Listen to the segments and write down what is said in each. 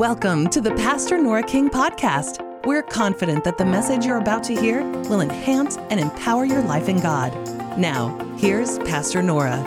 Welcome to the Pastor Nora King podcast. We're confident that the message you're about to hear will enhance and empower your life in God. Now, here's Pastor Nora.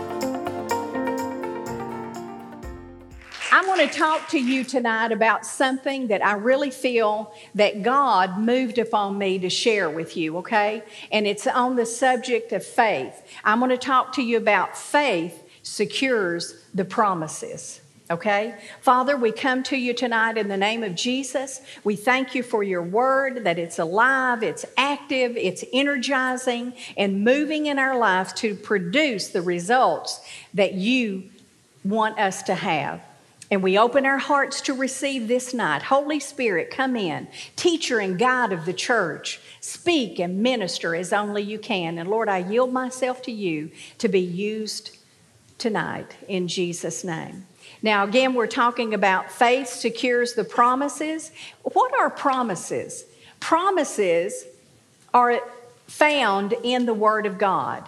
I want to talk to you tonight about something that I really feel that God moved upon me to share with you, okay? And it's on the subject of faith. I'm going to talk to you about faith secures the promises. Okay? Father, we come to you tonight in the name of Jesus. We thank you for your word, that it's alive, it's active, it's energizing, and moving in our lives to produce the results that you want us to have. And we open our hearts to receive this night. Holy Spirit, come in, teacher and guide of the church. Speak and minister as only you can. And Lord, I yield myself to you to be used tonight in Jesus' name. Now, again, we're talking about faith secures the promises. What are promises? Promises are found in the Word of God.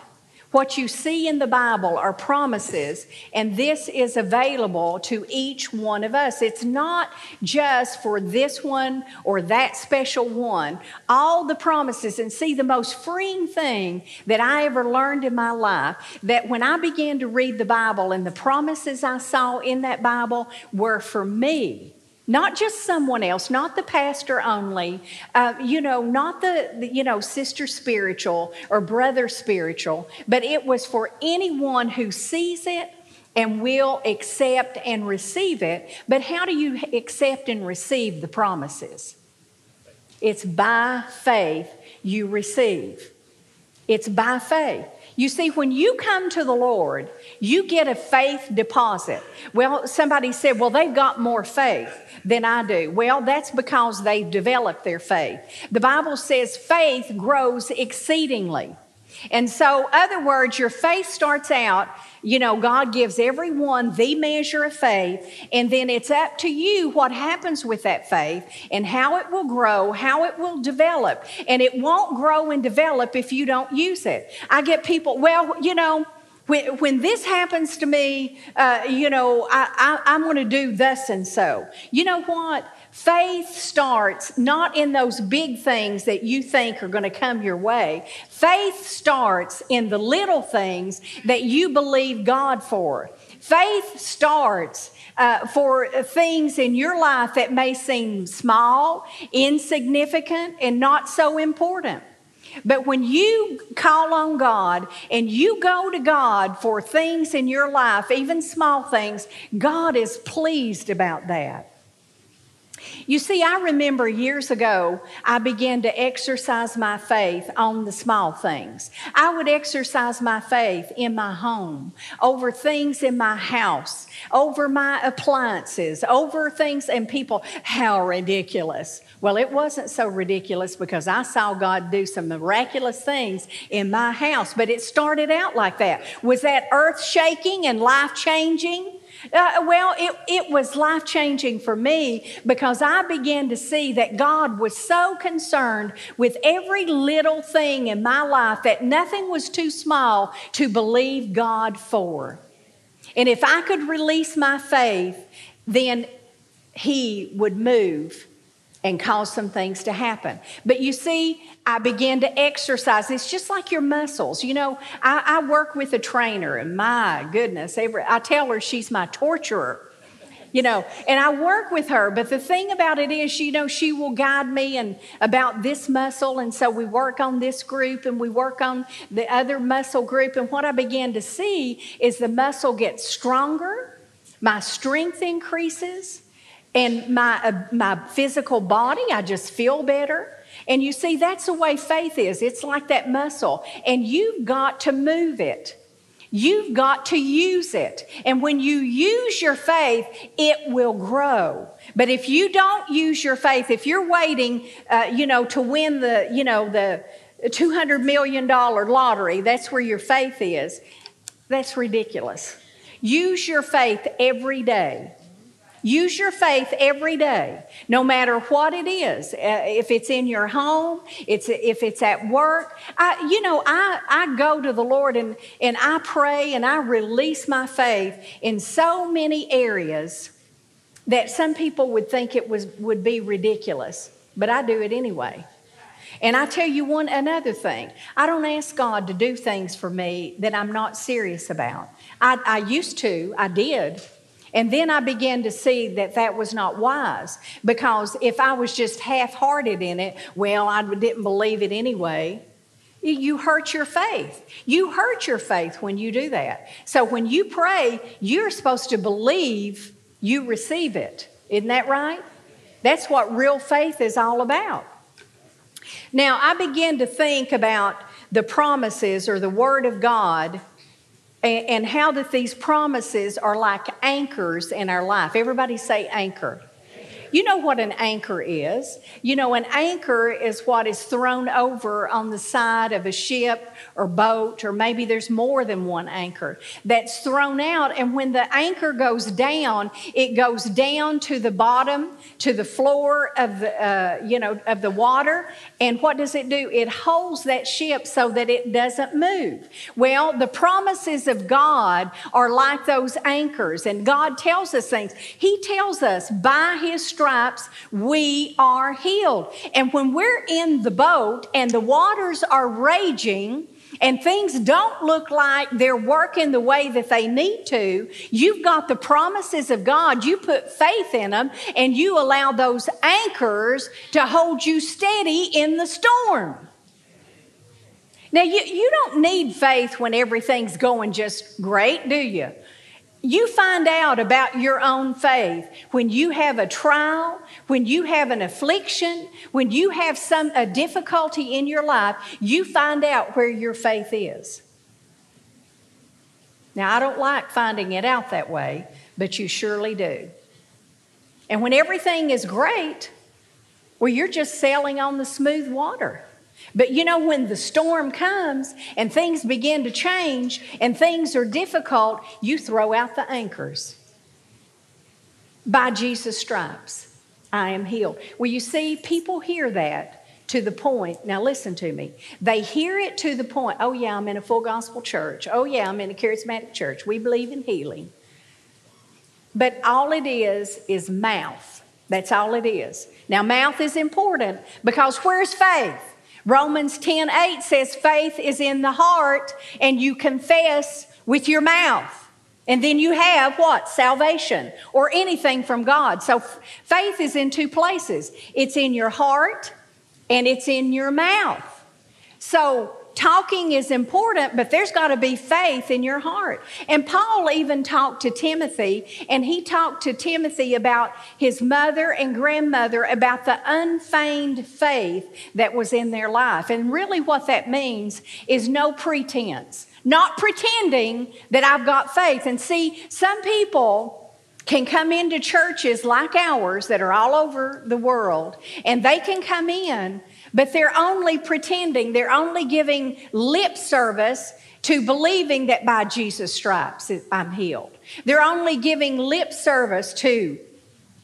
What you see in the Bible are promises, and this is available to each one of us. It's not just for this one or that special one. All the promises, and see, the most freeing thing that I ever learned in my life that when I began to read the Bible and the promises I saw in that Bible were for me not just someone else, not the pastor only, uh, you know, not the, the, you know, sister spiritual or brother spiritual, but it was for anyone who sees it and will accept and receive it. But how do you accept and receive the promises? It's by faith you receive. It's by faith. You see, when you come to the Lord, you get a faith deposit. Well, somebody said, well, they've got more faith than I do. Well, that's because they've developed their faith. The Bible says faith grows exceedingly. And so, other words, your faith starts out, you know, God gives everyone the measure of faith, and then it's up to you what happens with that faith and how it will grow, how it will develop. And it won't grow and develop if you don't use it. I get people, well, you know, when, when this happens to me, uh, you know, I, I'm going to do thus and so. You know what? Faith starts not in those big things that you think are going to come your way. Faith starts in the little things that you believe God for. Faith starts uh, for things in your life that may seem small, insignificant, and not so important. But when you call on God and you go to God for things in your life, even small things, God is pleased about that. You see, I remember years ago, I began to exercise my faith on the small things. I would exercise my faith in my home, over things in my house, over my appliances, over things and people. How ridiculous. Well, it wasn't so ridiculous because I saw God do some miraculous things in my house, but it started out like that. Was that earth shaking and life changing? Uh, well, it, it was life changing for me because I began to see that God was so concerned with every little thing in my life that nothing was too small to believe God for. And if I could release my faith, then He would move and cause some things to happen. But you see, I began to exercise. It's just like your muscles. You know, I, I work with a trainer, and my goodness, every, I tell her she's my torturer. You know, and I work with her, but the thing about it is, you know, she will guide me and about this muscle, and so we work on this group and we work on the other muscle group. And what I began to see is the muscle gets stronger, my strength increases, and my, uh, my physical body, I just feel better. And you see, that's the way faith is. It's like that muscle, and you've got to move it. You've got to use it. And when you use your faith, it will grow. But if you don't use your faith, if you're waiting, uh, you know, to win the, you know, the $200 million lottery, that's where your faith is, that's ridiculous. Use your faith every day. Use your faith every day, no matter what it is. Uh, if it's in your home, it's if it's at work. I, you know, I, I go to the Lord and, and I pray and I release my faith in so many areas that some people would think it was, would be ridiculous, but I do it anyway. And I tell you one another thing. I don't ask God to do things for me that I'm not serious about. I, I used to, I did. And then I began to see that that was not wise because if I was just half hearted in it, well, I didn't believe it anyway. You hurt your faith. You hurt your faith when you do that. So when you pray, you're supposed to believe you receive it. Isn't that right? That's what real faith is all about. Now, I began to think about the promises or the Word of God and, and how that these promises are like anchors in our life. Everybody say anchor. You know what an anchor is. You know, an anchor is what is thrown over on the side of a ship or boat, or maybe there's more than one anchor that's thrown out. And when the anchor goes down, it goes down to the bottom, to the floor of the, uh, you know, of the water. And what does it do? It holds that ship so that it doesn't move. Well, the promises of God are like those anchors, and God tells us things. He tells us by His stripes we are healed. And when we're in the boat and the waters are raging, and things don't look like they're working the way that they need to, you've got the promises of God. You put faith in them and you allow those anchors to hold you steady in the storm. Now, you, you don't need faith when everything's going just great, do you? You find out about your own faith when you have a trial, when you have an affliction, when you have some a difficulty in your life, you find out where your faith is. Now, I don't like finding it out that way, but you surely do. And when everything is great, well, you're just sailing on the smooth water. But you know, when the storm comes and things begin to change and things are difficult, you throw out the anchors. By Jesus' stripes, I am healed. Well, you see, people hear that to the point. Now, listen to me. They hear it to the point oh, yeah, I'm in a full gospel church. Oh, yeah, I'm in a charismatic church. We believe in healing. But all it is is mouth. That's all it is. Now, mouth is important because where's faith? Romans 10 8 says faith is in the heart and you confess with your mouth. And then you have what? Salvation or anything from God. So faith is in two places it's in your heart and it's in your mouth. So talking is important, but there's got to be faith in your heart. And Paul even talked to Timothy, and he talked to Timothy about his mother and grandmother about the unfeigned faith that was in their life. And really, what that means is no pretense, not pretending that I've got faith. And see, some people can come into churches like ours that are all over the world, and they can come in but they're only pretending, they're only giving lip service to believing that by Jesus' stripes I'm healed. They're only giving lip service to,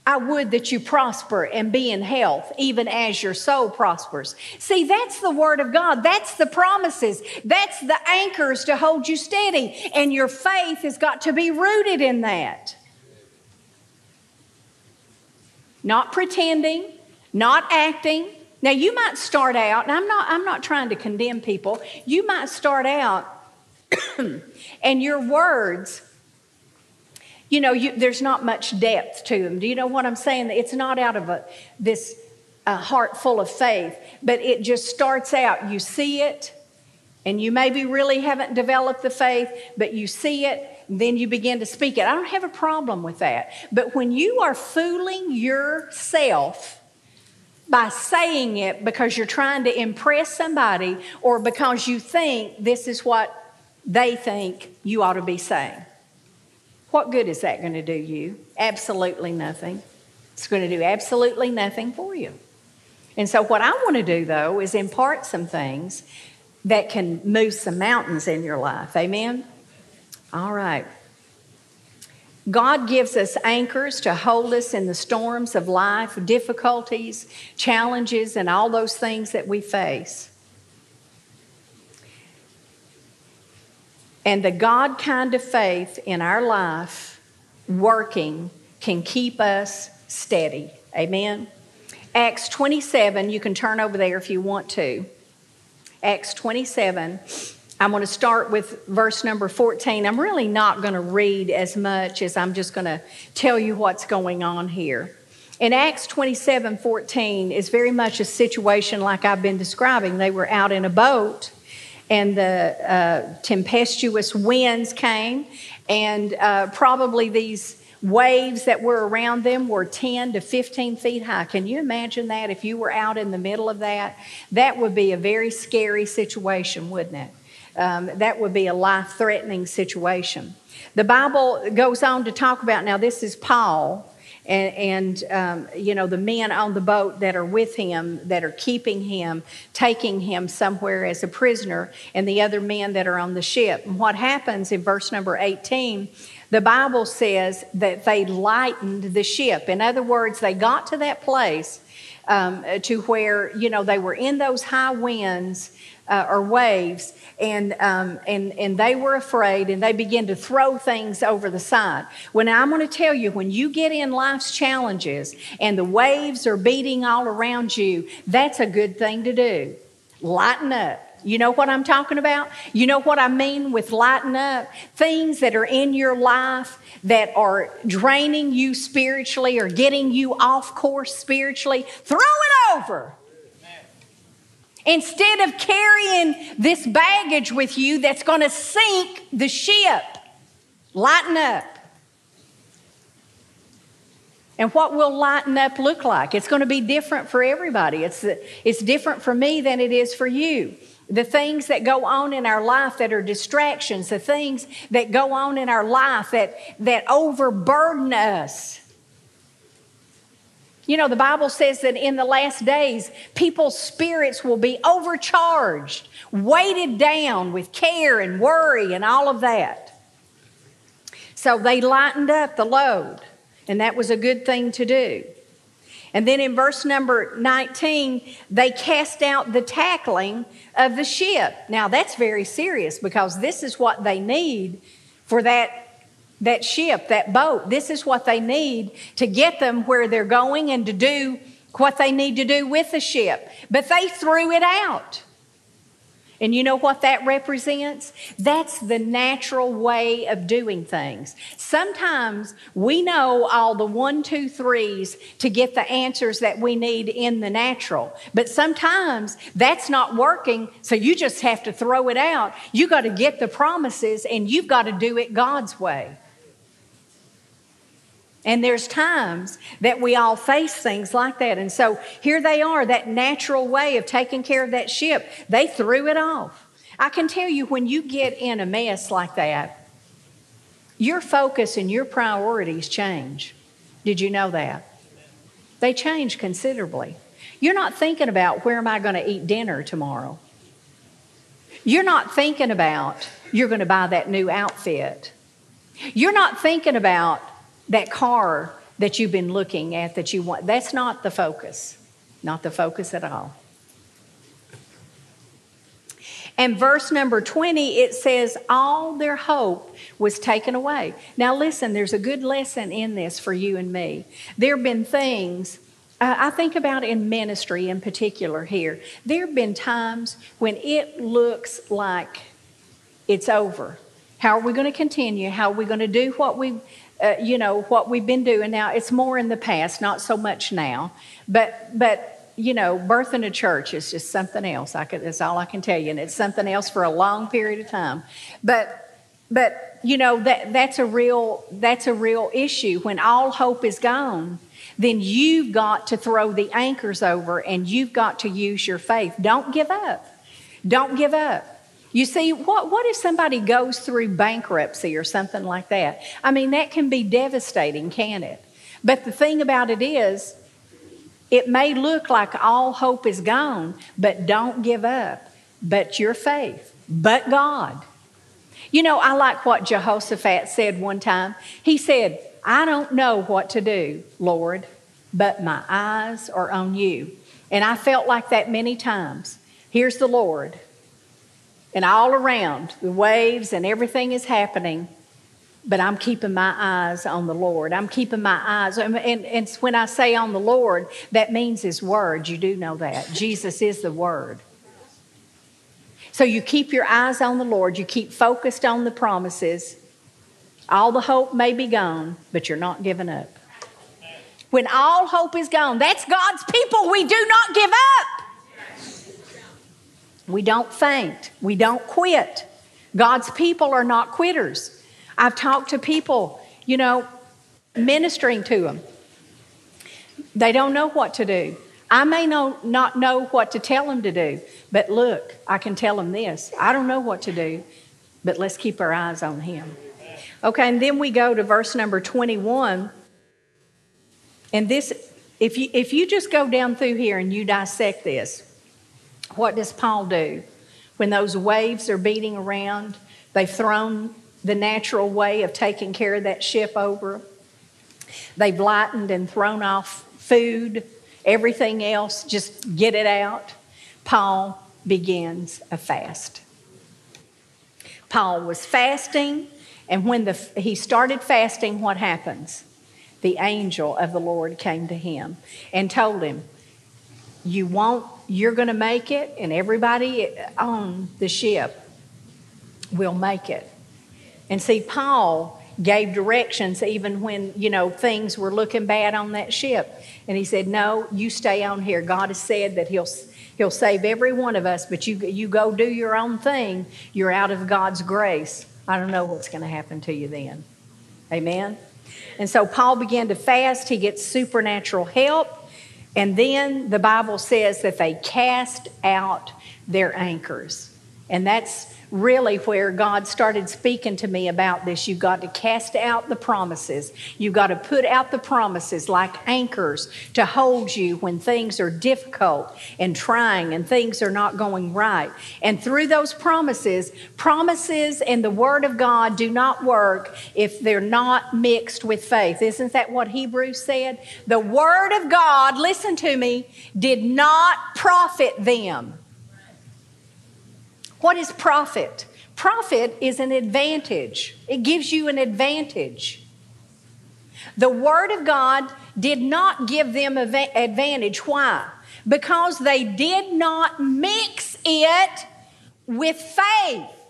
I would that you prosper and be in health, even as your soul prospers. See, that's the Word of God. That's the promises. That's the anchors to hold you steady. And your faith has got to be rooted in that. Not pretending, not acting, now you might start out, and I'm not I'm not trying to condemn people. You might start out and your words you know, you, there's not much depth to them. Do you know what I'm saying? It's not out of a, this a heart full of faith, but it just starts out. You see it, and you maybe really haven't developed the faith, but you see it, then you begin to speak it. I don't have a problem with that. But when you are fooling yourself, by saying it because you're trying to impress somebody or because you think this is what they think you ought to be saying. What good is that going to do you? Absolutely nothing. It's going to do absolutely nothing for you. And so, what I want to do though is impart some things that can move some mountains in your life. Amen? All right. God gives us anchors to hold us in the storms of life, difficulties, challenges, and all those things that we face. And the God kind of faith in our life working can keep us steady. Amen. Acts 27, you can turn over there if you want to. Acts 27. I'm going to start with verse number 14. I'm really not going to read as much as I'm just going to tell you what's going on here. In Acts 27 14 is very much a situation like I've been describing. They were out in a boat, and the uh, tempestuous winds came, and uh, probably these waves that were around them were 10 to 15 feet high. Can you imagine that if you were out in the middle of that? That would be a very scary situation, wouldn't it? Um, that would be a life threatening situation. The Bible goes on to talk about now, this is Paul and, and um, you know the men on the boat that are with him that are keeping him taking him somewhere as a prisoner and the other men that are on the ship and what happens in verse number 18 the bible says that they lightened the ship in other words they got to that place um, to where you know they were in those high winds uh, or waves, and, um, and, and they were afraid and they began to throw things over the side. When I'm going to tell you, when you get in life's challenges and the waves are beating all around you, that's a good thing to do. Lighten up. You know what I'm talking about? You know what I mean with lighten up? Things that are in your life that are draining you spiritually or getting you off course spiritually, throw it over. Instead of carrying this baggage with you that's going to sink the ship, lighten up. And what will lighten up look like? It's going to be different for everybody. It's, it's different for me than it is for you. The things that go on in our life that are distractions, the things that go on in our life that, that overburden us you know, the Bible says that in the last days, people's spirits will be overcharged, weighted down with care and worry and all of that. So they lightened up the load, and that was a good thing to do. And then in verse number 19, they cast out the tackling of the ship. Now that's very serious because this is what they need for that that ship, that boat. This is what they need to get them where they're going and to do what they need to do with the ship. But they threw it out. And you know what that represents? That's the natural way of doing things. Sometimes we know all the one, two, threes to get the answers that we need in the natural. But sometimes that's not working, so you just have to throw it out. You got to get the promises and you've got to do it God's way. And there's times that we all face things like that. And so here they are, that natural way of taking care of that ship. They threw it off. I can tell you when you get in a mess like that, your focus and your priorities change. Did you know that? They change considerably. You're not thinking about where am I going to eat dinner tomorrow. You're not thinking about you're going to buy that new outfit. You're not thinking about that car that you've been looking at that you want. That's not the focus, not the focus at all. And verse number 20, it says, All their hope was taken away. Now, listen, there's a good lesson in this for you and me. There have been things, I think about in ministry in particular here, there have been times when it looks like it's over. How are we going to continue? How are we going to do what we uh, you know, what we've been doing now. It's more in the past, not so much now. But, but you know, birth in a church is just something else. I could, that's all I can tell you, and it's something else for a long period of time. But, but you know, that that's a real that's a real issue. When all hope is gone, then you've got to throw the anchors over, and you've got to use your faith. Don't give up. Don't give up. You see, what, what if somebody goes through bankruptcy or something like that? I mean, that can be devastating, can it? But the thing about it is, it may look like all hope is gone, but don't give up. But your faith, but God. You know, I like what Jehoshaphat said one time. He said, I don't know what to do, Lord, but my eyes are on you. And I felt like that many times. Here's the Lord and all around, the waves and everything is happening. but I'm keeping my eyes on the Lord. I'm keeping my eyes, and, and, and, when I say on the Lord, that means His Word. You do know that. Jesus is the Word. So you keep your eyes on the Lord, you keep focused on the promises. All the hope may be gone, but you're not giving up. When all hope is gone, that's God's people. We do not give up. We don't faint, we don't quit. God's people are not quitters. I've talked to people, you know, ministering to them. They don't know what to do. I may know, not know what to tell them to do, but look, I can tell them this. I don't know what to do, but let's keep our eyes on Him. Okay, and then we go to verse number 21. And this, if you, if you just go down through here and you dissect this, what does Paul do? When those waves are beating around, they've thrown the natural way of taking care of that ship over. They've lightened and thrown off food, everything else, just get it out. Paul begins a fast. Paul was fasting, and when the, he started fasting, what happens? The angel of the Lord came to him and told him, You won't, you're going to make it, and everybody on the ship will make it. And see, Paul gave directions even when, you know, things were looking bad on that ship. And he said, No, you stay on here. God has said that He'll He'll save every one of us, but you you go do your own thing. You're out of God's grace. I don't know what's going to happen to you then. Amen. And so Paul began to fast. He gets supernatural help. And then the Bible says that they cast out their anchors. And that's really where God started speaking to me about this. You've got to cast out the promises. You've got to put out the promises like anchors to hold you when things are difficult and trying and things are not going right. And through those promises, promises and the Word of God do not work if they're not mixed with faith. Isn't that what Hebrews said? The Word of God, listen to me, did not profit them. What is profit? Profit is an advantage, it gives you an advantage. The Word of God did not give them advantage. Why? Because they did not mix it with faith.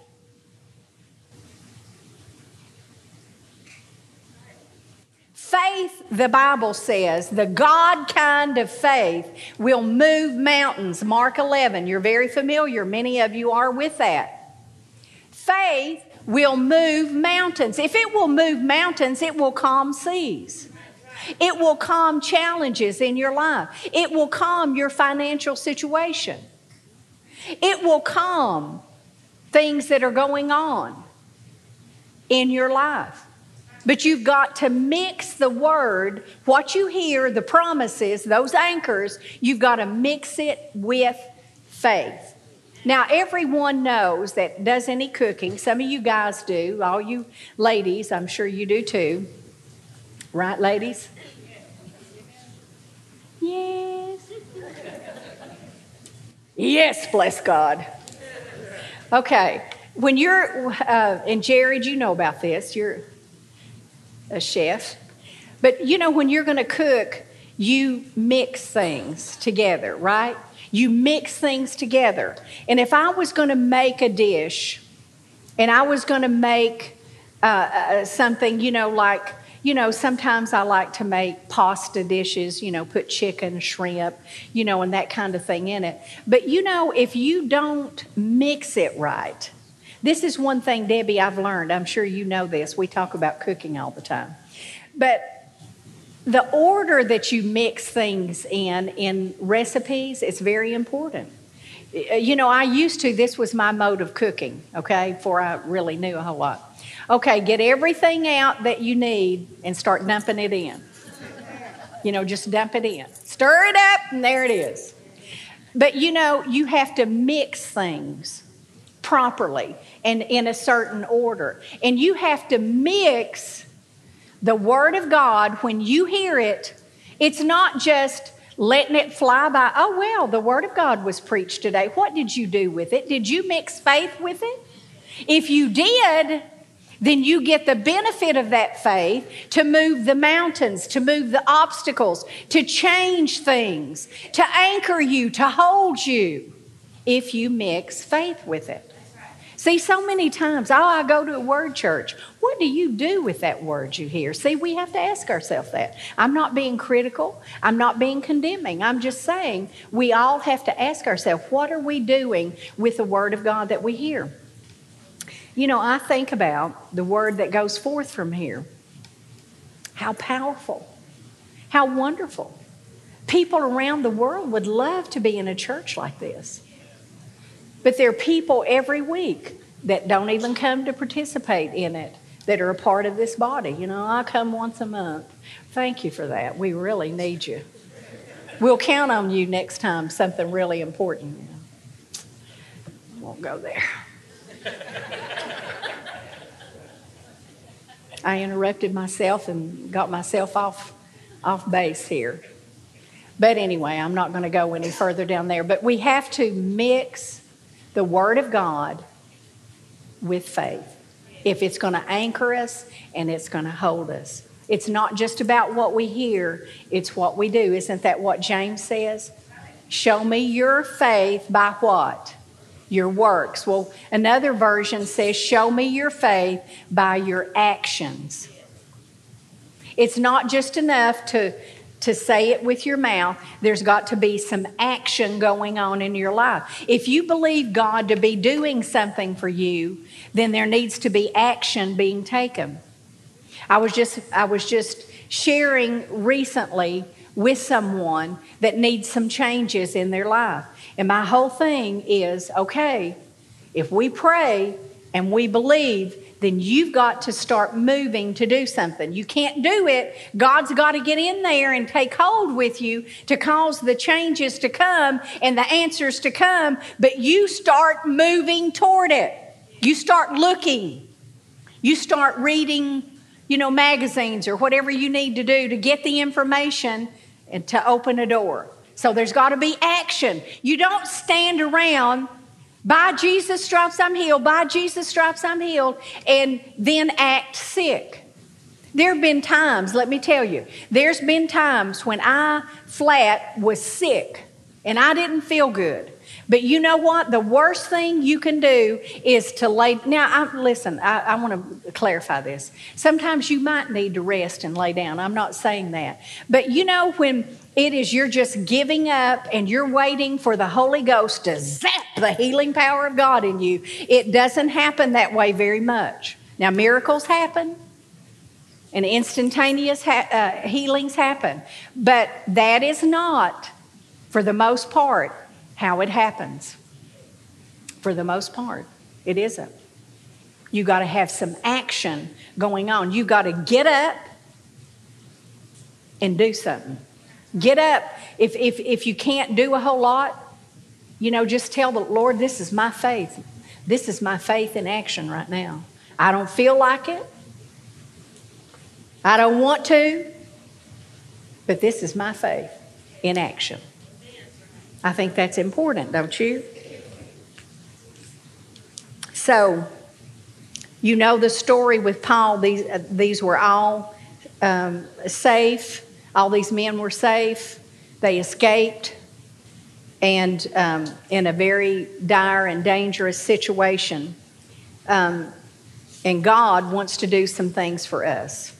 Faith, the Bible says, the God kind of faith will move mountains. Mark 11, you're very familiar. Many of you are with that. Faith will move mountains. If it will move mountains, it will calm seas. It will calm challenges in your life. It will calm your financial situation. It will calm things that are going on in your life. But you've got to mix the word, what you hear, the promises, those anchors, you've got to mix it with faith. Now, everyone knows that does any cooking. Some of you guys do, all you ladies, I'm sure you do too. Right, ladies? Yes. Yes, bless God. Okay, when you're, uh, and Jared, you know about this, you're a chef. But you know, when you're going to cook, you mix things together, right? You mix things together. And if I was going to make a dish and I was going to make uh, uh, something, you know, like, you know, sometimes I like to make pasta dishes, you know, put chicken, shrimp, you know, and that kind of thing in it. But, you know, if you don't mix it right, this is one thing, Debbie, I've learned. I'm sure you know this. We talk about cooking all the time. But the order that you mix things in in recipes is very important. Uh, you know, I used to, this was my mode of cooking, okay, before I really knew a whole lot. Okay, get everything out that you need and start dumping it in. You know, just dump it in. Stir it up, and there it is. But you know, you have to mix things properly and in a certain order. And you have to mix the Word of God when you hear it. It's not just letting it fly by. Oh, well, the Word of God was preached today. What did you do with it? Did you mix faith with it? If you did, then you get the benefit of that faith to move the mountains, to move the obstacles, to change things, to anchor you, to hold you, if you mix faith with it. See, so many times, oh, I go to a word church. What do you do with that word you hear? See, we have to ask ourselves that. I'm not being critical, I'm not being condemning. I'm just saying we all have to ask ourselves, what are we doing with the word of God that we hear? You know, I think about the word that goes forth from here. How powerful, how wonderful. People around the world would love to be in a church like this. But there are people every week that don't even come to participate in it that are a part of this body. You know, I come once a month. Thank you for that. We really need you. We'll count on you next time, something really important. Won't go there. I interrupted myself and got myself off, off base here. But anyway, I'm not going to go any further down there. But we have to mix the Word of God with faith if it's going to anchor us and it's going to hold us. It's not just about what we hear, it's what we do. Isn't that what James says? Show me your faith by what? Your works. Well, another version says, Show me your faith by your actions. It's not just enough to to say it with your mouth, there's got to be some action going on in your life. If you believe God to be doing something for you, then there needs to be action being taken. I was just I was just sharing recently with someone that needs some changes in their life. And my whole thing is, okay, if we pray and we believe then you've got to start moving to do something. You can't do it. God's got to get in there and take hold with you to cause the changes to come and the answers to come, but you start moving toward it. You start looking. You start reading, you know, magazines or whatever you need to do to get the information and to open a door. So there's got to be action. You don't stand around by Jesus' stripes I'm healed, by Jesus' stripes I'm healed, and then act sick. There have been times, let me tell you, there's been times when I flat was sick and I didn't feel good. But you know what? The worst thing you can do is to lay. Now, I, listen, I, I want to clarify this. Sometimes you might need to rest and lay down. I'm not saying that. But you know, when it is you're just giving up and you're waiting for the Holy Ghost to zap the healing power of God in you, it doesn't happen that way very much. Now, miracles happen and instantaneous ha- uh, healings happen, but that is not, for the most part, how it happens. For the most part, it isn't. You got to have some action going on. You got to get up and do something. Get up. If, if, if you can't do a whole lot, you know, just tell the Lord, this is my faith. This is my faith in action right now. I don't feel like it. I don't want to, but this is my faith in action. I think that's important, don't you? So, you know the story with Paul. These, uh, these were all um, safe. All these men were safe. They escaped and um, in a very dire and dangerous situation. Um, and God wants to do some things for us.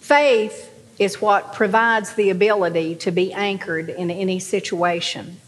Faith is what provides the ability to be anchored in any situation.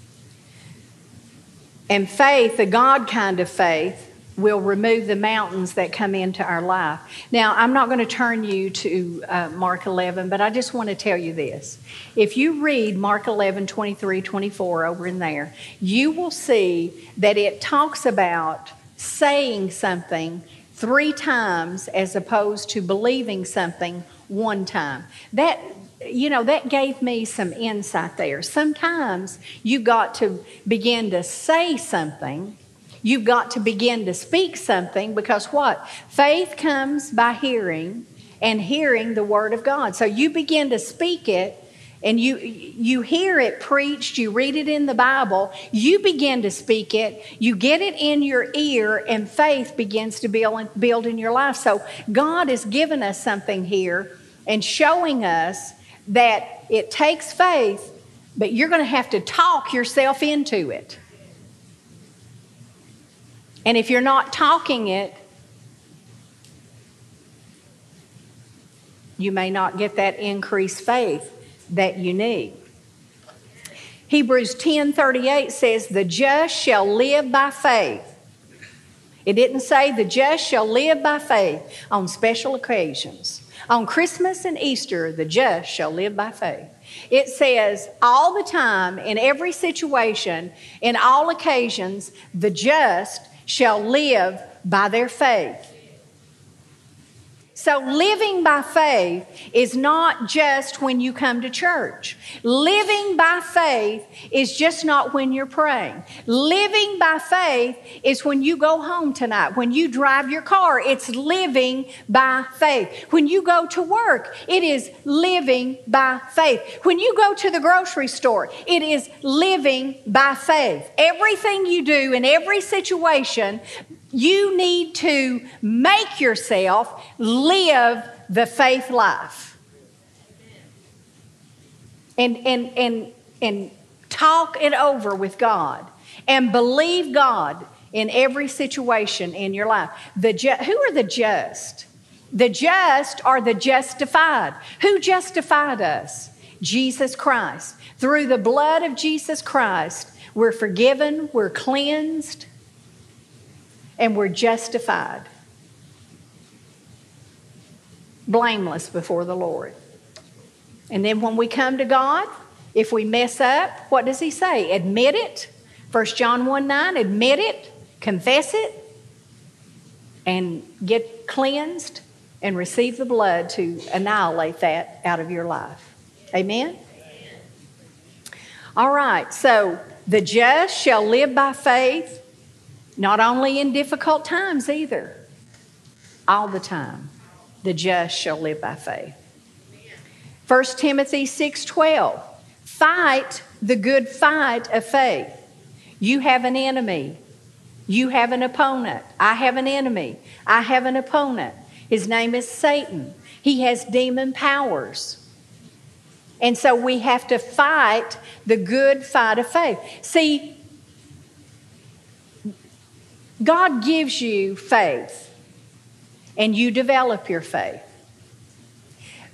And faith, the God kind of faith, will remove the mountains that come into our life. Now, I'm not going to turn you to uh, Mark 11, but I just want to tell you this. If you read Mark 11, 23, 24 over in there, you will see that it talks about saying something three times as opposed to believing something one time. That you know, that gave me some insight there. Sometimes you've got to begin to say something. You've got to begin to speak something because what? Faith comes by hearing and hearing the Word of God. So you begin to speak it and you you hear it preached you read it in the bible you begin to speak it you get it in your ear and faith begins to build, build in your life so god has given us something here and showing us that it takes faith but you're going to have to talk yourself into it and if you're not talking it you may not get that increased faith that you need. Hebrews 10:38 says the just shall live by faith. It didn't say the just shall live by faith on special occasions. On Christmas and Easter, the just shall live by faith. It says all the time, in every situation, in all occasions, the just shall live by their faith. So, living by faith is not just when you come to church. Living by faith is just not when you're praying. Living by faith is when you go home tonight, when you drive your car. It's living by faith. When you go to work, it is living by faith. When you go to the grocery store, it is living by faith. Everything you do in every situation you need to make yourself live the faith life. And, and, and, and talk it over with God and believe God in every situation in your life. The ju- who are the just? The just are the justified. Who justified us? Jesus Christ. Through the blood of Jesus Christ, we're forgiven, we're cleansed, and we're justified, blameless before the Lord. And then when we come to God, if we mess up, what does He say? Admit it. 1 John 1 9, admit it, confess it, and get cleansed and receive the blood to annihilate that out of your life. Amen? All right, so the just shall live by faith. Not only in difficult times either, all the time. The just shall live by faith. 1 Timothy 6:12 Fight the good fight of faith. You have an enemy. You have an opponent. I have an enemy. I have an opponent. His name is Satan. He has demon powers. And so we have to fight the good fight of faith. See, God gives you faith and you develop your faith.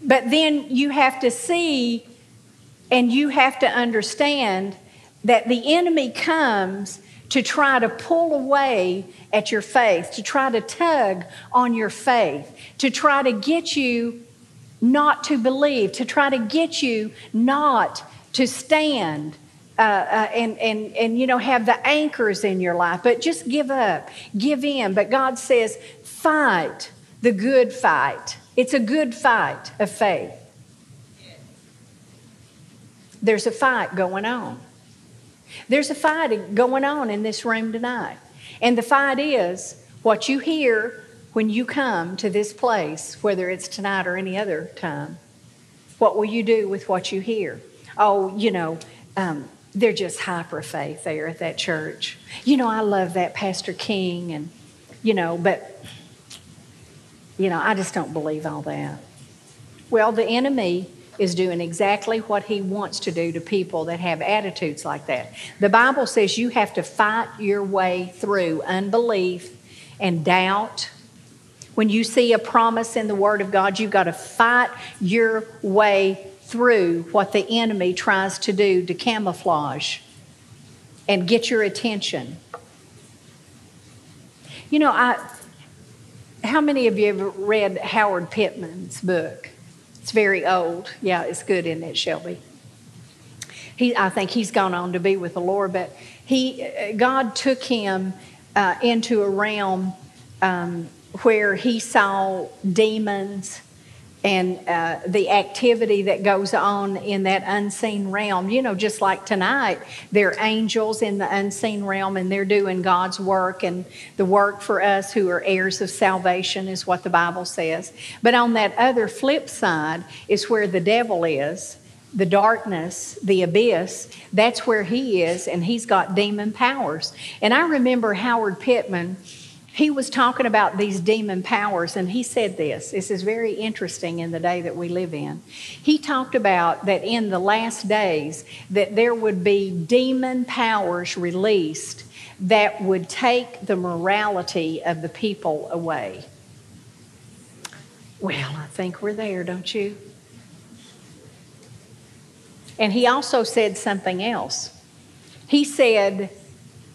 But then you have to see and you have to understand that the enemy comes to try to pull away at your faith, to try to tug on your faith, to try to get you not to believe, to try to get you not to stand uh, uh, and, and, and, you know, have the anchors in your life, but just give up, give in. But God says, fight the good fight. It's a good fight of faith. There's a fight going on. There's a fight going on in this room tonight. And the fight is what you hear when you come to this place, whether it's tonight or any other time. What will you do with what you hear? Oh, you know, um, they're just hyper faith there at that church. You know, I love that Pastor King, and, you know, but, you know, I just don't believe all that. Well, the enemy is doing exactly what he wants to do to people that have attitudes like that. The Bible says you have to fight your way through unbelief and doubt. When you see a promise in the Word of God, you've got to fight your way through what the enemy tries to do to camouflage and get your attention. You know, I how many of you have read Howard Pittman's book? It's very old. Yeah, it's good, isn't it, Shelby? He, I think he's gone on to be with the Lord, but he, God took him uh, into a realm um, where he saw demons and uh, the activity that goes on in that unseen realm. You know, just like tonight, there are angels in the unseen realm and they're doing God's work, and the work for us who are heirs of salvation is what the Bible says. But on that other flip side is where the devil is. the darkness, the abyss, that's where he is, and he's got demon powers. And I remember Howard Pittman, he was talking about these demon powers, and he said this. This is very interesting in the day that we live in. He talked about that in the last days that there would be demon powers released that would take the morality of the people away. Well, I think we're there, don't you? And he also said something else. He said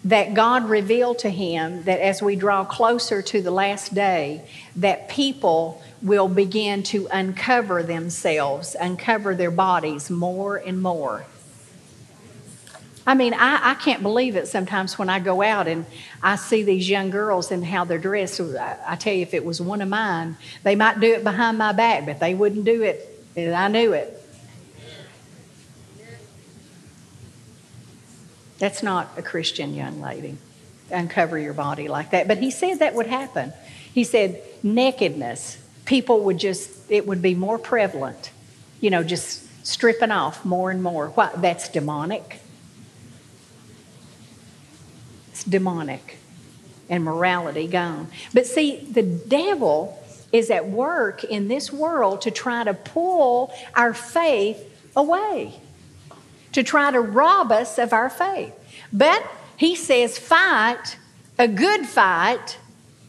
that God revealed to him that as we draw closer to the last day, that people will begin to uncover themselves, uncover their bodies more and more. I mean, I, I can't believe it sometimes when I go out and I see these young girls and how they're dressed. I, I tell you, if it was one of mine, they might do it behind my back, but they wouldn't do it. And I knew it. That's not a Christian young lady. Uncover your body like that. But he said that would happen. He said nakedness, people would just, it would be more prevalent, you know, just stripping off more and more. What? That's demonic. It's demonic and morality gone. But see, the devil is at work in this world to try to pull our faith away to try to rob us of our faith. But he says, fight a good fight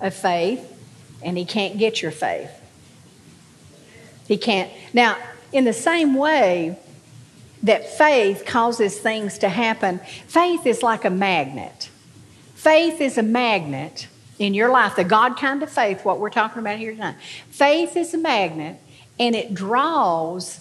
of faith, and he can't get your faith. He can't. Now, in the same way that faith causes things to happen, faith is like a magnet. Faith is a magnet in your life, the God kind of faith, what we're talking about here tonight. Faith is a magnet, and it draws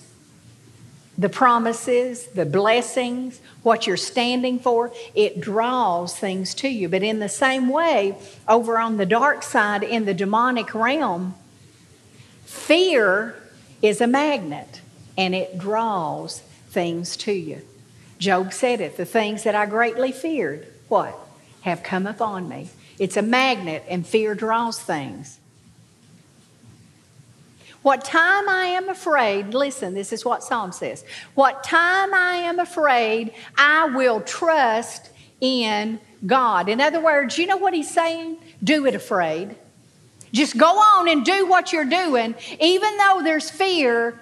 the promises, the blessings, what you're standing for, it draws things to you. But in the same way, over on the dark side, in the demonic realm, fear is a magnet and it draws things to you. Job said it the things that I greatly feared, what? Have come upon me. It's a magnet and fear draws things. What time I am afraid, listen, this is what Psalm says. What time I am afraid, I will trust in God. In other words, you know what he's saying? Do it afraid. Just go on and do what you're doing, even though there's fear,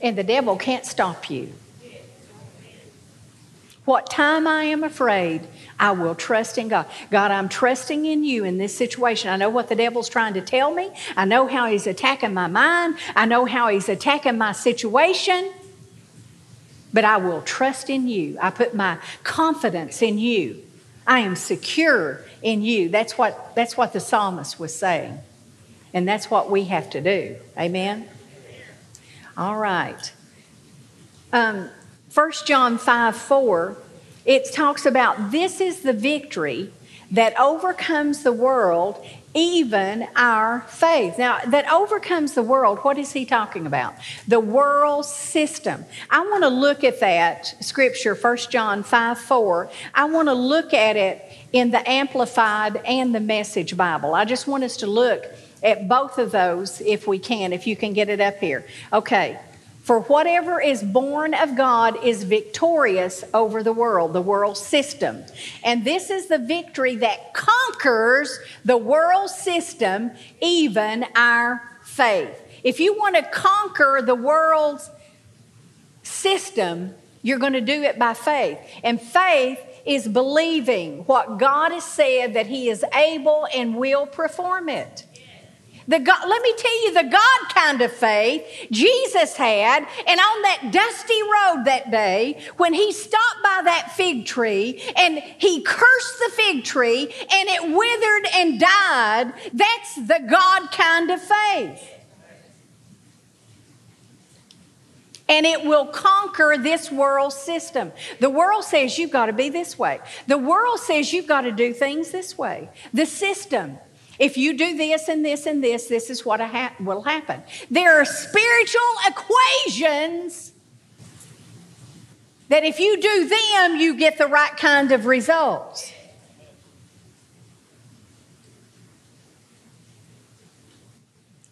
and the devil can't stop you. What time I am afraid, I will trust in God. God, I'm trusting in you in this situation. I know what the devil's trying to tell me. I know how he's attacking my mind. I know how he's attacking my situation. But I will trust in you. I put my confidence in you. I am secure in you. That's what, that's what the psalmist was saying. And that's what we have to do. Amen? All right. Um, 1 John 5 4 it talks about this is the victory that overcomes the world, even our faith. Now, that overcomes the world, what is he talking about? The world system. I want to look at that scripture, 1 John 5 4. I want to look at it in the Amplified and the Message Bible. I just want us to look at both of those if we can, if you can get it up here. Okay. For whatever is born of God is victorious over the world, the world system. And this is the victory that conquers the world system, even our faith. If you want to conquer the world's system, you're going to do it by faith. And faith is believing what God has said that He is able and will perform it. The God, let me tell you the God kind of faith Jesus had. And on that dusty road that day, when he stopped by that fig tree and he cursed the fig tree and it withered and died, that's the God kind of faith. and it will conquer this world system. The world says you've got to be this way. The world says you've got to do things this way. The system if you do this and this and this, this is what ha- will happen. There are spiritual equations that if you do them, you get the right kind of results.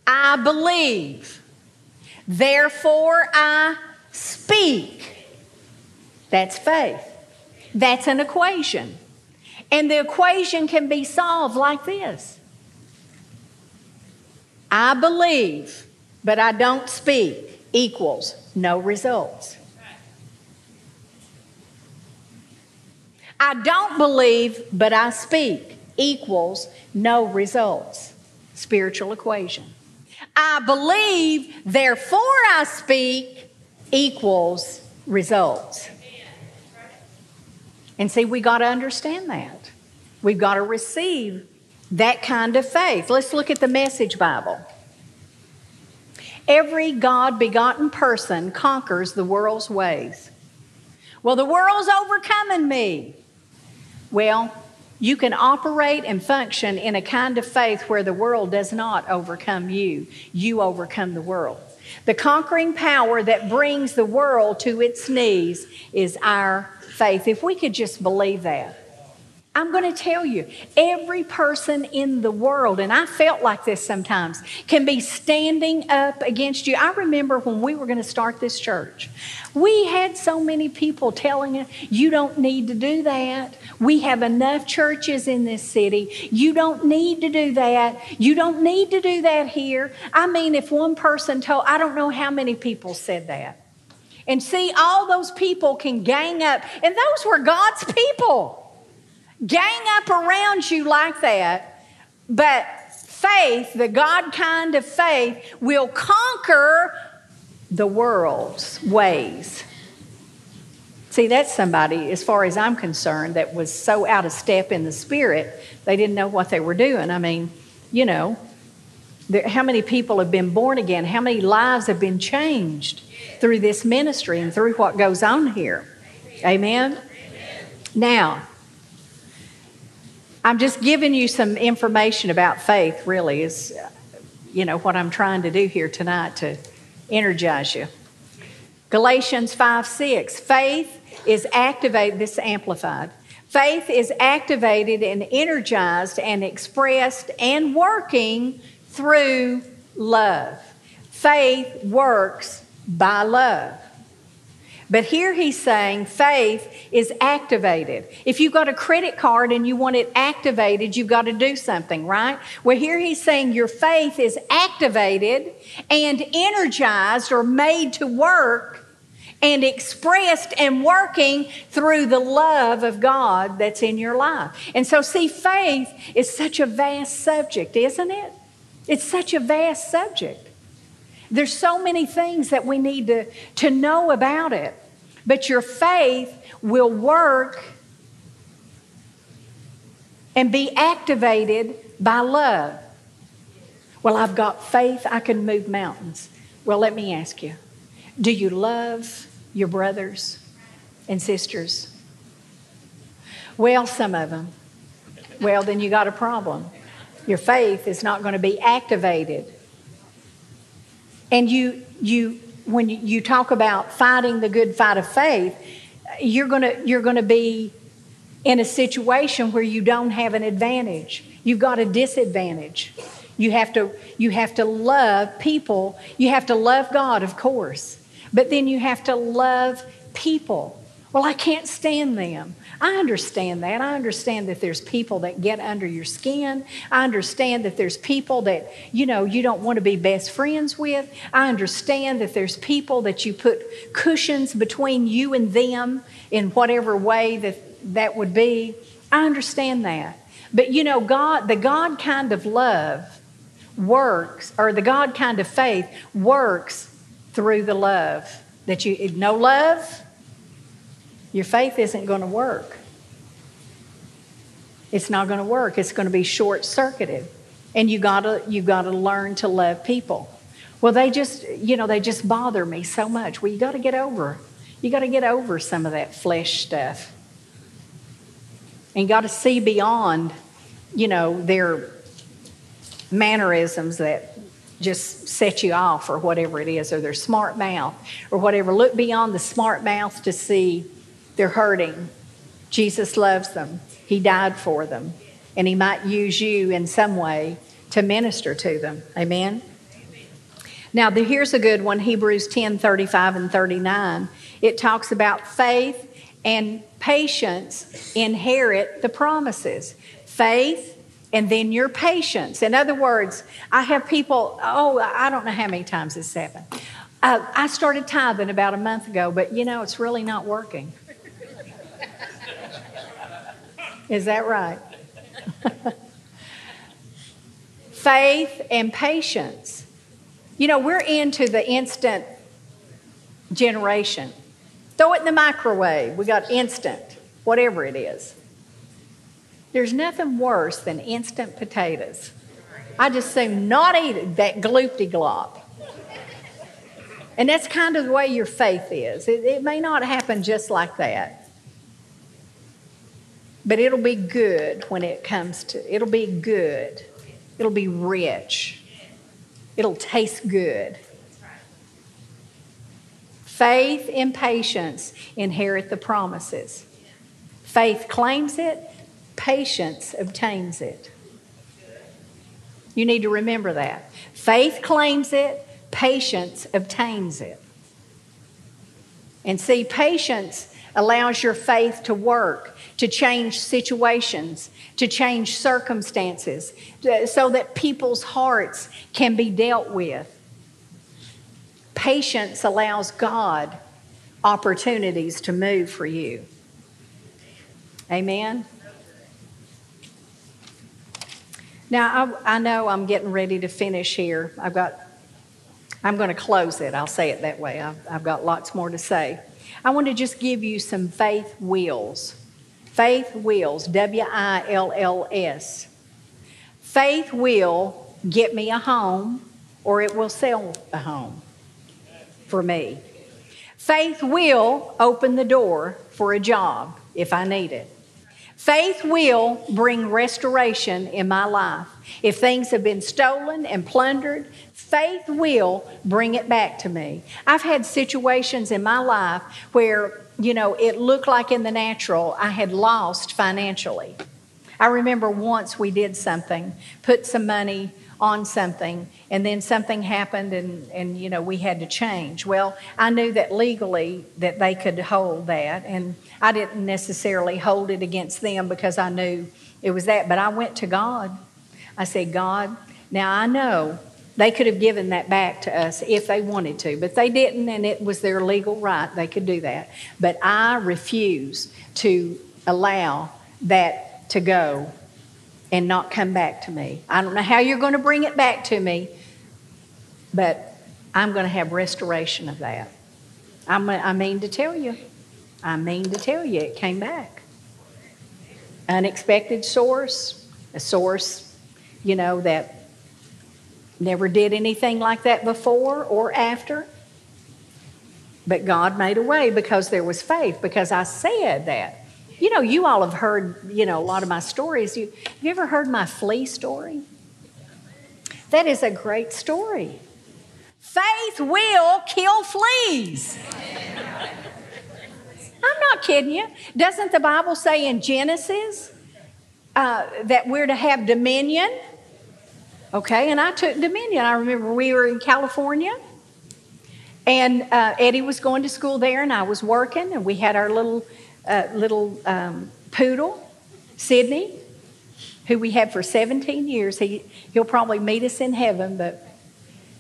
I believe, therefore I speak. That's faith. That's an equation. And the equation can be solved like this I believe, but I don't speak, equals no results. I don't believe, but I speak, equals no results. Spiritual equation. I believe, therefore I speak, equals results. And see, we got to understand that. We've got to receive that kind of faith. Let's look at the Message Bible. Every God begotten person conquers the world's ways. Well, the world's overcoming me. Well, you can operate and function in a kind of faith where the world does not overcome you. You overcome the world. The conquering power that brings the world to its knees is our faith. If we could just believe that. I'm going to tell you, every person in the world, and I felt like this sometimes, can be standing up against you. I remember when we were going to start this church, we had so many people telling us, you don't need to do that. We have enough churches in this city. You don't need to do that. You don't need to do that here. I mean, if one person told, I don't know how many people said that. And see, all those people can gang up, and those were God's people gang up around you like that, but faith, the God kind of faith, will conquer the world's ways. See, that's somebody, as far as I'm concerned, that was so out of step in the spirit, they didn't know what they were doing. I mean, you know, there, how many people have been born again? How many lives have been changed through this ministry and through what goes on here? Amen? Amen. Now, I'm just giving you some information about faith, really, is, you know, what I'm trying to do here tonight to energize you. Galatians 5 6. Faith is activated, this amplified. Faith is activated and energized and expressed and working through love. Faith works by love. But here he's saying faith is activated. If you've got a credit card and you want it activated, you've got to do something, right? Well, here he's saying your faith is activated and energized or made to work and expressed and working through the love of God that's in your life. And so, see, faith is such a vast subject, isn't it? It's such a vast subject. There's so many things that we need to, to know about it. But your faith will work and be activated by love. Well, I've got faith, I can move mountains. Well, let me ask you do you love your brothers and sisters? Well, some of them. Well, then you got a problem. Your faith is not going to be activated and you, you, when you talk about fighting the good fight of faith, you're to you're to be in a situation where you don't have an advantage. You've got a disadvantage. You have to you have to love people. You have to love God, of course. But then you have to love people. Well, I can't stand them. I understand that. I understand that there's people that get under your skin. I understand that there's people that, you know, you don't want to be best friends with. I understand that there's people that you put cushions between you and them in whatever way that that would be. I understand that. But you know, God, the God kind of love works, or the God kind of faith works through the love. That you no love, your faith isn't going to work. It's not going to work. It's going to be short circuited. And you gotta you gotta learn to love people. Well, they just, you know, they just bother me so much. Well, you gotta get over. You gotta get over some of that flesh stuff. And you gotta see beyond, you know, their mannerisms that just set you off or whatever it is, or their smart mouth or whatever. Look beyond the smart mouth to see they're hurting. Jesus loves them, He died for them, and He might use you in some way to minister to them. Amen? Now, the, here's a good one Hebrews 10 35 and 39. It talks about faith and patience inherit the promises. Faith and then your patience. In other words, I have people, oh, I don't know how many times it's happened. Uh, I started tithing about a month ago, but you know, it's really not working. Is that right? Faith and patience. You know, we're into the instant generation. Throw it in the microwave. We got instant, whatever it is. There's nothing worse than instant potatoes. I just say not eat that gloopty glop. And that's kind of the way your faith is. It, it may not happen just like that, but it'll be good when it comes to, it'll be good. It'll be rich. It'll taste good. Faith and patience inherit the promises. Faith claims it, patience obtains it. You need to remember that. Faith claims it, patience obtains it. And see, patience allows your faith to work, to change situations, to change circumstances, uh, so that people's hearts can be dealt with. Patience allows God opportunities to move for you. Amen. Now, I, I know I'm getting ready to finish here. I've got, I'm going to close it. I'll say it that way. I've, I've got lots more to say. I want to just give you some faith wheels. Faith wheels, W I L L S. Faith will get me a home or it will sell a home for me. Faith will open the door for a job if I need it. Faith will bring restoration in my life. If things have been stolen and plundered, faith will bring it back to me. I've had situations in my life where, you know, it looked like in the natural I had lost financially. I remember once we did something, put some money on something and then something happened and, and you know we had to change well i knew that legally that they could hold that and i didn't necessarily hold it against them because i knew it was that but i went to god i said god now i know they could have given that back to us if they wanted to but they didn't and it was their legal right they could do that but i refuse to allow that to go and not come back to me. I don't know how you're going to bring it back to me, but I'm going to have restoration of that. I'm, I mean to tell you. I mean to tell you, it came back. Unexpected source, a source, you know, that never did anything like that before or after. But God made a way because there was faith, because I said that. You know, you all have heard, you know, a lot of my stories. You, have you ever heard my flea story? That is a great story. Faith will kill fleas. I'm not kidding you. Doesn't the Bible say in Genesis uh, that we're to have dominion? Okay, and I took dominion. I remember we were in California, and uh, Eddie was going to school there, and I was working, and we had our little uh, little um, poodle, Sydney, who we had for 17 years. He, he'll probably meet us in heaven, but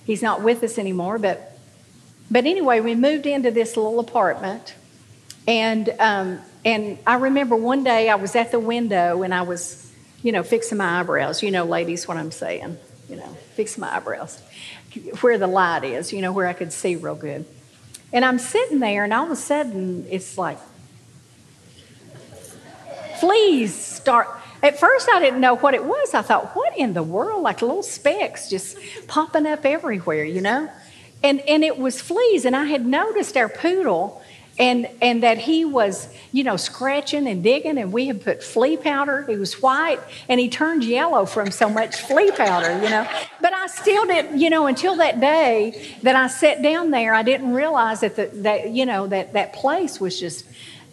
he's not with us anymore. But, but anyway, we moved into this little apartment. And, um, and I remember one day I was at the window and I was, you know, fixing my eyebrows. You know, ladies, what I'm saying. You know, fixing my eyebrows. Where the light is, you know, where I could see real good. And I'm sitting there, and all of a sudden, it's like fleas start. At first, I didn't know what it was. I thought, what in the world? Like little specks just popping up everywhere, you know? And, and it was fleas. And I had noticed our poodle and, and that he was, you know, scratching and digging. And we had put flea powder. He was white and he turned yellow from so much flea powder, you know? But I still didn't, you know, until that day that I sat down there, I didn't realize that, the, that you know, that that place was just,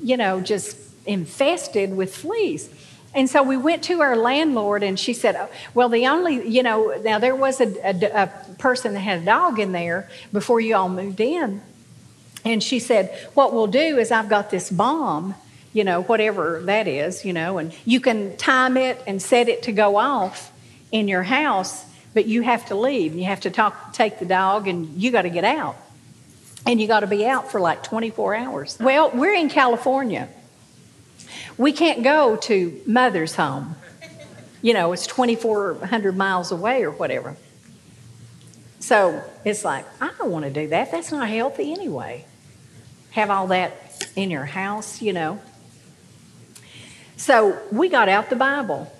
you know, just infested with fleas. And so we went to our landlord, and she said, oh, Well, the only, you know, now there was a, a, a, person that had a dog in there before you all moved in. And she said, What we'll do is I've got this bomb, you know, whatever that is, you know, and you can time it and set it to go off in your house, but you have to leave. You have to talk, take the dog, and you got to get out. And you got to be out for like 24 hours. Well, we're in California. We can't go to mother's home. You know, it's 2,400 miles away or whatever. So it's like, I don't want to do that. That's not healthy anyway. Have all that in your house, you know. So we got out the Bible.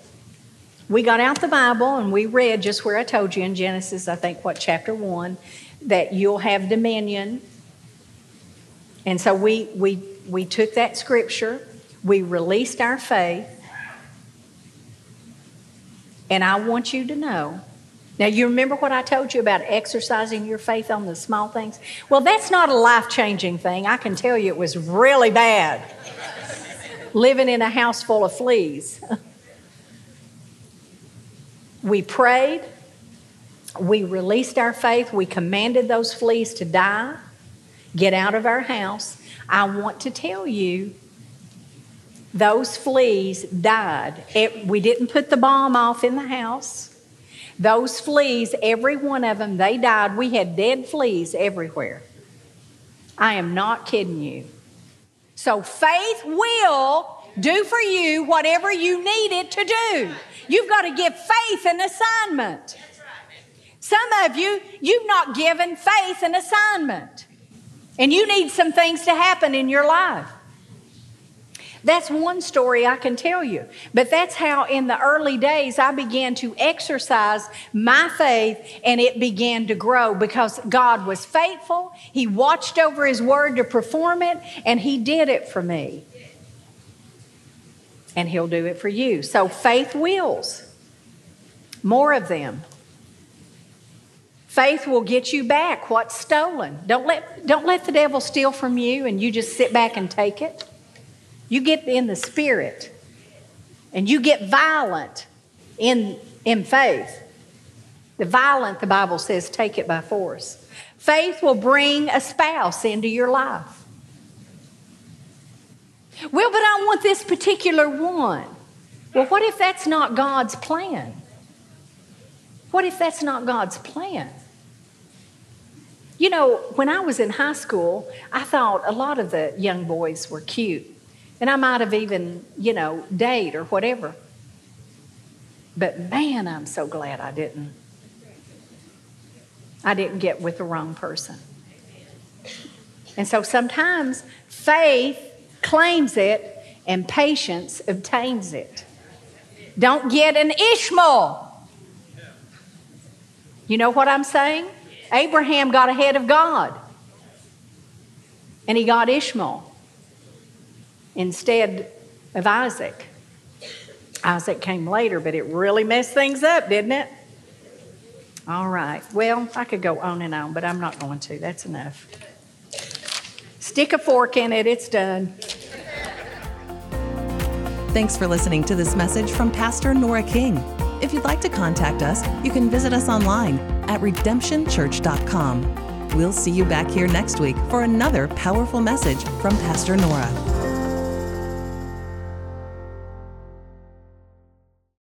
We got out the Bible and we read just where I told you in Genesis, I think, what, chapter 1, that you'll have dominion. And so we, we, we took that scripture we released our faith. And I want you to know. Now, you remember what I told you about exercising your faith on the small things? Well, that's not a life changing thing. I can tell you it was really bad living in a house full of fleas. we prayed, we released our faith, we commanded those fleas to die, get out of our house. I want to tell you those fleas died. It, we didn't put the bomb off in the house. Those fleas, every one of them, they died. We had dead fleas everywhere. I am not kidding you. So faith will do for you whatever you need it to do. You've got to give faith an assignment. Some of you, you've not given faith an assignment. And you need some things to happen in your life. That's one story I can tell you. But that's how in the early days I began to exercise my faith and it began to grow because God was faithful. He watched over His word to perform it and He did it for me. And He'll do it for you. So faith wills. More of them. Faith will get you back what's stolen. Don't let, don't let the devil steal from you and you just sit back and take it. You get in the spirit and you get violent in, in faith. The violent, the Bible says, take it by force. Faith will bring a spouse into your life. Well, but I want this particular one. Well, what if that's not God's plan? What if that's not God's plan? You know, when I was in high school, I thought a lot of the young boys were cute. And I might have even, you know, date or whatever. But man, I'm so glad I didn't. I didn't get with the wrong person. And so sometimes faith claims it and patience obtains it. Don't get an Ishmael. You know what I'm saying? Abraham got ahead of God and he got Ishmael instead of Isaac. Isaac came later, but it really messed things up, didn't it? All right. Well, I could go on and on, but I'm not going to. That's enough. Stick a fork in it, it's done. Thanks for listening to this message from Pastor Nora King. If you'd like to contact us, you can visit us online at redemptionchurch.com. We'll see you back here next week for another powerful message from Pastor Nora.